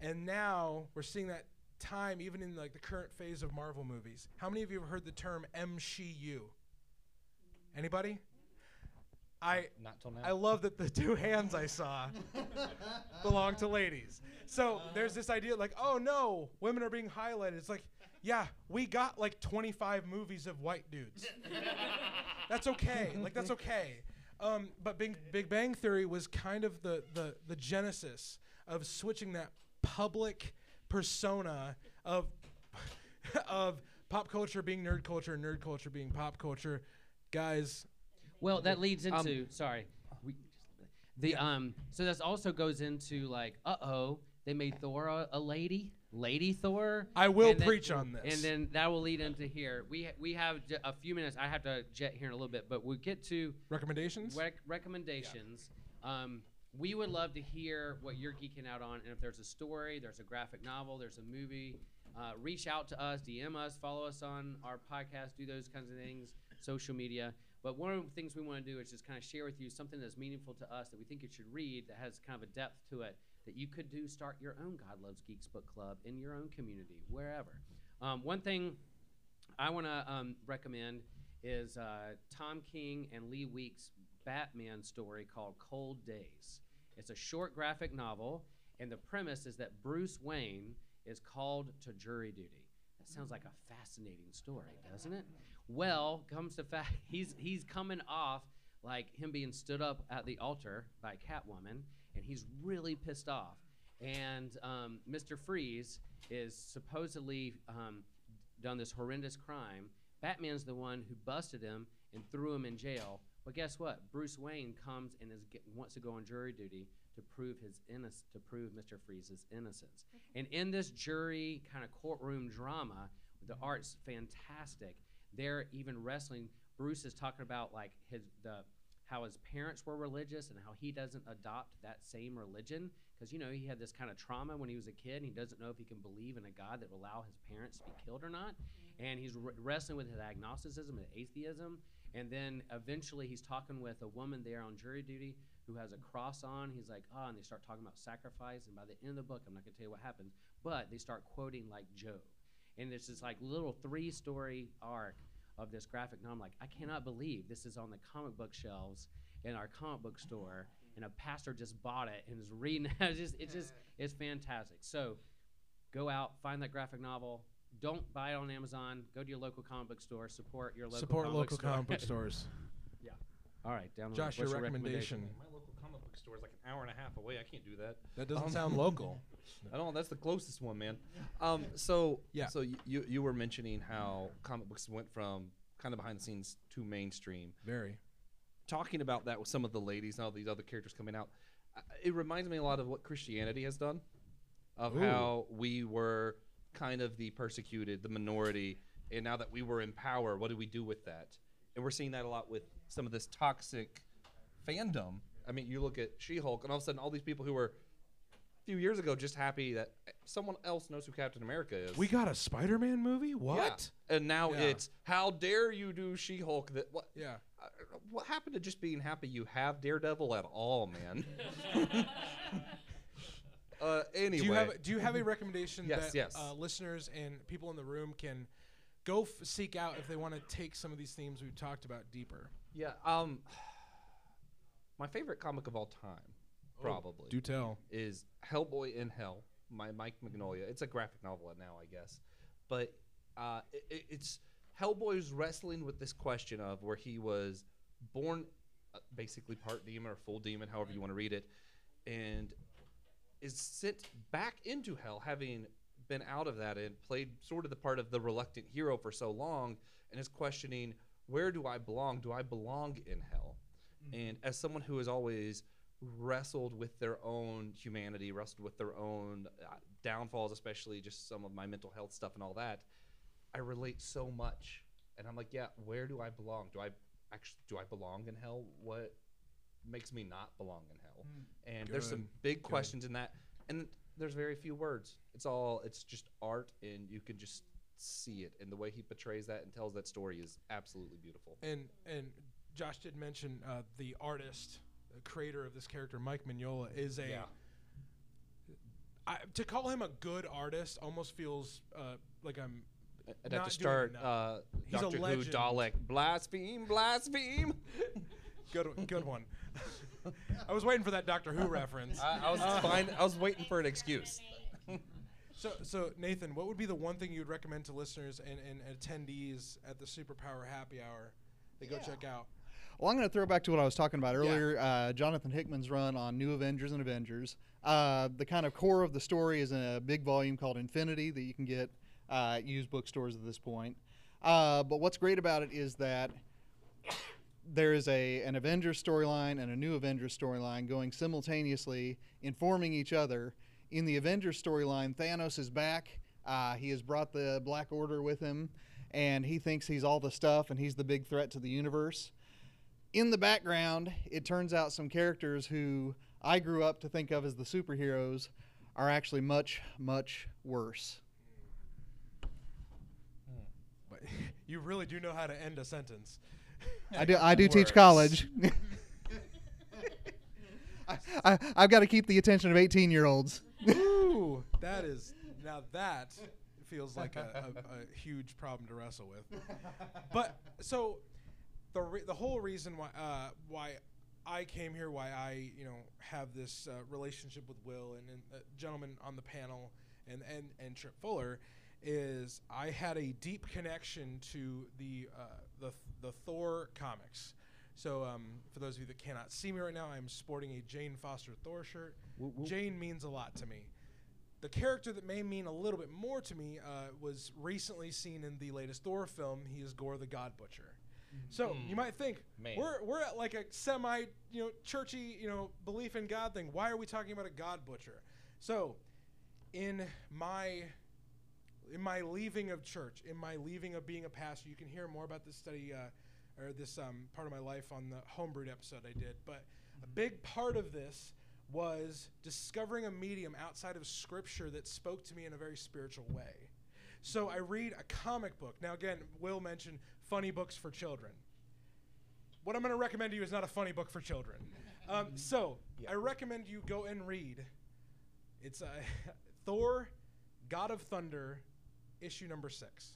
and now we're seeing that time even in like the current phase of Marvel movies. How many of you have heard the term MCU? Anybody? I Not till now. I love that the two hands I saw belong to ladies. So uh-huh. there's this idea like, oh no, women are being highlighted. It's like, yeah, we got like 25 movies of white dudes. that's okay. Like that's okay. Um, but Big, Big Bang Theory was kind of the, the the genesis of switching that public persona of of pop culture being nerd culture, and nerd culture being pop culture. Guys, Well, that leads Um, into sorry. We, the um so this also goes into like uh oh they made Thor a, a lady lady Thor. I will then- preach on this. And then that will lead into here. We we have j- a few minutes. I have to jet here in a little bit, but we'll get to recommendations. rec- recommendations. Um, we would love to hear what you're geeking out on, and if there's a story, there's a graphic novel, there's a movie, uh, reach out to us, DM us, follow us on our podcast, do those kinds of things, social media. But one of the things we want to do is just kind of share with you something that's meaningful to us that we think you should read that has kind of a depth to it that you could do start your own God Loves Geeks book club in your own community, wherever. Um, one thing I want to um, recommend is uh, Tom King and Lee Weeks' Batman story called Cold Days. It's a short graphic novel, and the premise is that Bruce Wayne is called to jury duty. That sounds like a fascinating story, doesn't it? Well, comes to fact, he's he's coming off like him being stood up at the altar by Catwoman, and he's really pissed off. And um, Mr. Freeze is supposedly um, done this horrendous crime. Batman's the one who busted him and threw him in jail. But guess what? Bruce Wayne comes and is get, wants to go on jury duty to prove his innocence, to prove Mr. Freeze's innocence. And in this jury kind of courtroom drama, the art's fantastic. They're even wrestling. Bruce is talking about like his the how his parents were religious and how he doesn't adopt that same religion. Because you know he had this kind of trauma when he was a kid and he doesn't know if he can believe in a god that will allow his parents to be killed or not. Mm-hmm. And he's wr- wrestling with his agnosticism and atheism. And then eventually he's talking with a woman there on jury duty who has a cross on. He's like oh and they start talking about sacrifice. And by the end of the book i'm not going to tell you what happens but they start quoting like job. And it's this like little three story arc of this graphic novel. I'm like, I cannot believe this is on the comic book shelves in our comic book store, and a pastor just bought it and is reading. it. It's just, it's just, it's fantastic. So, go out, find that graphic novel. Don't buy it on Amazon. Go to your local comic book store. Support your local Support comic local book store. comic book stores. Yeah. All right, down Josh, list. your What's recommendation. My local comic book store is like an hour and a half away. I can't do that. That doesn't Um, sound local. I don't. That's the closest one, man. Um. So Yeah. So y- you you were mentioning how comic books went from kind of behind the scenes to mainstream. Very. Talking about that with some of the ladies and all these other characters coming out, uh, it reminds me a lot of what Christianity has done, of Ooh. how we were kind of the persecuted, the minority, and now that we were in power, what do we do with that? And we're seeing that a lot with some of this toxic fandom. I mean, you look at She-Hulk, and all of a sudden, all these people who were a few years ago just happy that someone else knows who Captain America is. We got a Spider-Man movie. Yeah. What? And now Yeah. it's how dare you do She-Hulk? That what? Yeah. Uh, what happened to just being happy you have Daredevil at all, man? uh, anyway, Do you have Do you have a recommendation Yes, that yes. Uh, listeners and people in the room can go f- seek out if they want to take some of these themes we've talked about deeper? yeah, um, my favorite comic of all time, probably. Do tell. is Hellboy in Hell, my Mike Mignola. It's a graphic novel now, I guess, but uh, it, it's Hellboy's wrestling with this question of where he was born, uh, basically part demon or full demon, however you want to read it, and is sent back into hell, having been out of that and played sort of the part of the reluctant hero for so long, and is questioning where do I belong? Do I belong in hell? And as someone who has always wrestled with their own humanity, wrestled with their own uh, downfalls, especially just some of my mental health stuff and all that, I relate so much. And I'm like, yeah, where do I belong? Do I actually do I belong in hell? What makes me not belong in hell? And there's some big good. questions in that. And there's very few words. It's all it's just art and you can just see it and the way he portrays that and tells that story is absolutely beautiful. And and Josh did mention uh, the artist, the creator of this character, Mike Mignola, is a. Yeah. I, to call him a good artist almost feels uh, like I'm. I'd not have to doing start uh, He's a Doctor Who. Dalek blaspheme blaspheme. Good, one- good one. I was waiting for that Doctor Who reference. I, I was fine. I was waiting for an excuse. So, so Nathan, what would be the one thing you'd recommend to listeners and, and attendees at the Superpower Happy Hour they go check out? Well, I'm going to throw back to what I was talking about earlier. Uh, Jonathan Hickman's run on New Avengers and Avengers. Uh, the kind of core of the story is in a big volume called Infinity that you can get uh, at used bookstores at this point. Uh, but what's great about it is that there is a an Avengers storyline and a new Avengers storyline going simultaneously, informing each other. In the Avengers storyline, Thanos is back. Uh, he has brought the Black Order with him, and he thinks he's all the stuff and he's the big threat to the universe. In the background, it turns out some characters who I grew up to think of as the superheroes are actually much, much worse. But you really do know how to end a sentence. I do. I do teach college. I, I, I've got to keep the attention of 18 year olds. Ooh, that is now that feels like a, a, a huge problem to wrestle with. But so the re- the whole reason why uh, why I came here, why I you know have this uh, relationship with Will and, and uh, gentlemen on the panel and and and Tripp Fuller is I had a deep connection to the uh, the the Thor comics. So um, for those of you that cannot see me right now, I'm sporting a Jane Foster Thor shirt. Jane means a lot to me. The character that may mean a little bit more to me uh, was recently seen in the latest Thor film. He is Gore the God Butcher. So you might think Man. we're we're at like a semi you know churchy you know belief in God thing. Why are we talking about a God butcher? So in my in my leaving of church, in my leaving of being a pastor, you can hear more about this study uh, or this um, part of my life on the homebrewed episode I did. But a big part of this was discovering a medium outside of scripture that spoke to me in a very spiritual way. So I read a comic book. Now, again, Will mentioned funny books for children. What I'm going to recommend to you is not a funny book for children. Um, so I recommend you go and read. It's uh, Thor, God of Thunder, issue number six.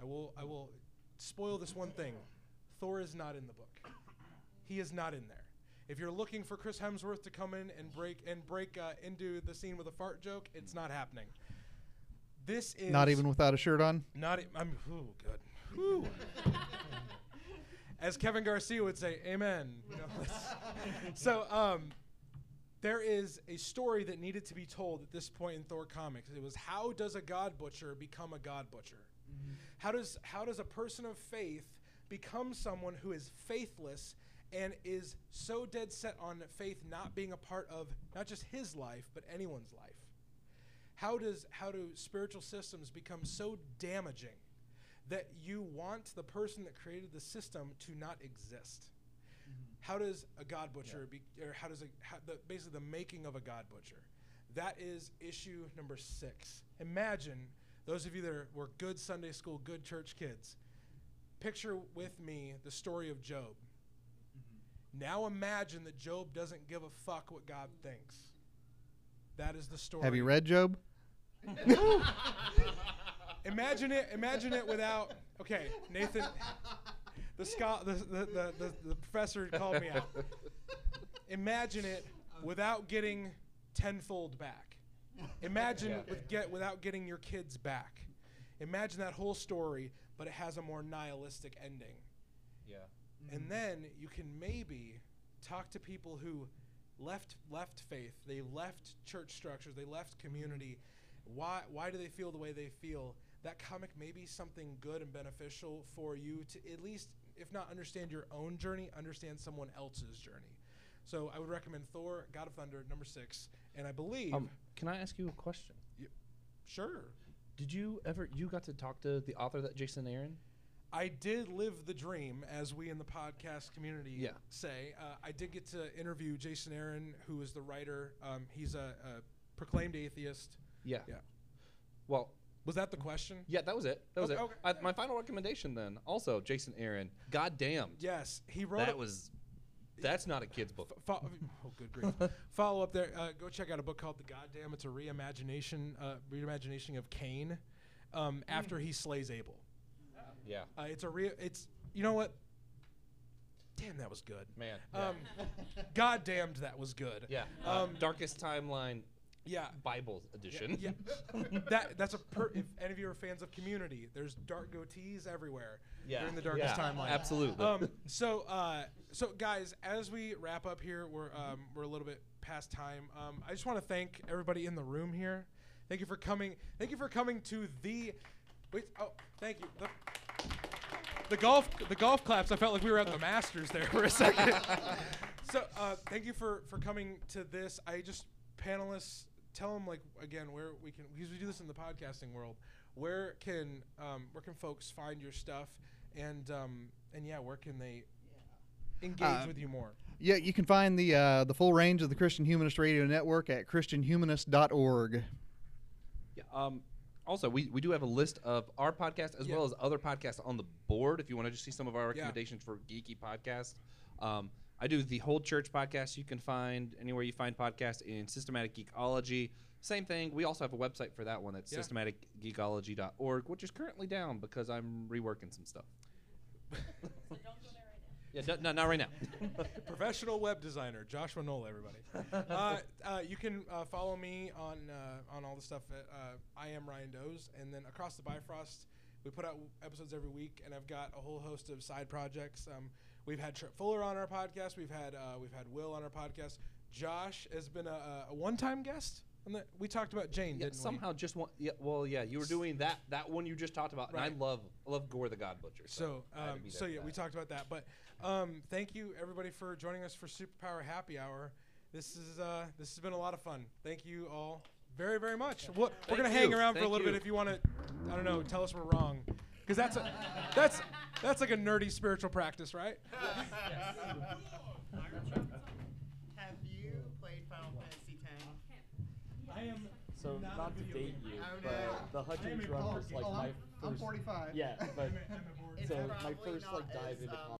I will I will spoil this one thing. Thor is not in the book. He is not in there. If you're looking for Chris Hemsworth to come in and break and break uh, into the scene with a fart joke, it's not happening. This is Not even without a shirt on. not. e- I'm. Ooh, good. Whew. As Kevin Garcia would say, "Amen." You know, so, um, there is a story that needed to be told at this point in Thor comics. It was how does a god butcher become a god butcher? How does how does a person of faith become someone who is faithless and is so dead set on faith not being a part of not just his life but anyone's life? How does how do spiritual systems become so damaging that you want the person that created the system to not exist? Mm-hmm. How does a god butcher be, or how does a how, the, basically the making of a god butcher? That is issue number six. Imagine those of you that are, were good Sunday school, good church kids. picture with me the story of Job. Mm-hmm. Now imagine that Job doesn't give a fuck what God thinks. That is the story. Have you read Job? Imagine it. Imagine it without. Okay, Nathan. The, scho- the, the, the, the, professor called me out. Imagine it without getting tenfold back. Imagine Yeah. with get without getting your kids back. Imagine that whole story, but it has a more nihilistic ending. Yeah. And then you can maybe talk to people who left left faith, they left church structures, they left community. Why why do they feel the way they feel? That comic may be something good and beneficial for you to at least if not understand your own journey, understand someone else's journey. So I would recommend Thor, God of Thunder, number six. And I believe Um, can I ask you a question? sure. Did you ever you got to talk to the author that Jason Aaron? I did live the dream, as we in the podcast community Yeah. say. Uh, I did get to interview Jason Aaron, who is the writer. Um, he's a, a proclaimed atheist. Yeah. Yeah. Well, Was that the question? yeah, that was it. That was Okay, it. okay. I, my final recommendation then, also Jason Aaron. God damn. Yes, he wrote. That a- was that's not a kid's book. Fo- oh, good grief! Follow up there. Uh, go check out a book called "The Goddamn." It's a reimagination, uh, reimagination of Cain um, after he slays Abel. Yeah. Uh, it's a re- It's you know what? Damn, that was good. Man. Yeah. Um, God damned, that was good. yeah. Um, Darkest Timeline yeah. Bible edition. Yeah, that that's a per- if any of you are fans of Community, there's dark goatees everywhere. Yeah, during the darkest yeah, timeline. absolutely. Um, so uh, so guys, as we wrap up here, we're um, we're a little bit past time. Um, I just want to thank everybody in the room here. Thank you for coming. Thank you for coming to the. Wait. Oh, thank you. The, the golf the golf claps. I felt like we were at the Masters there for a second. so uh, thank you for for coming to this. I just panelists tell them like again where we can because we do this in the podcasting world. Where can um, where can folks find your stuff and um, and yeah, where can they engage Uh, with you more? Yeah, you can find the uh, the full range of the Christian Humanist Radio Network at christianhumanist.org. Yeah. Um, also, we, we do have a list of our podcast as Yeah. well as other podcasts on the board. If you want to just see some of our Yeah. recommendations for geeky podcasts, um, I do the whole church podcast. You can find anywhere you find podcasts in systematic geekology. Same thing. We also have a website for that one. That's Yeah. systematicgeekology.org, which is currently down because I'm reworking some stuff. So don't go there right now. Yeah, no, no, not right now. Professional web designer Joshua Knoll, everybody. uh, uh, you can uh, follow me on uh, on all the stuff. At, uh, I am Ryan Doze, and then across the Bifrost, we put out episodes every week, and I've got a whole host of side projects. Um, we've had Tripp Fuller on our podcast. We've had uh, we've had Will on our podcast. Josh has been a, a- one-time guest. The, we talked about Jane, Yeah, didn't somehow just one. Yeah, well, yeah, you were doing that that one you just talked about, and I love I love Gore the God Butcher. So, to um, so yeah, we talked about that. But um, thank you everybody for joining us for Superpower Happy Hour. This is uh, this has been a lot of fun. Thank you all very very much. We'll, we're gonna hang you. around for a Thank little bit if you want to. I don't know. Tell us we're wrong, because that's a that's that's like a nerdy spiritual practice, right? Have you played Final Fantasy X? I am. So Not not, to date you, Oh, but no. the Hutchins run was like my 1st I'm 45. Yeah, but It's so my first like dive as, into um,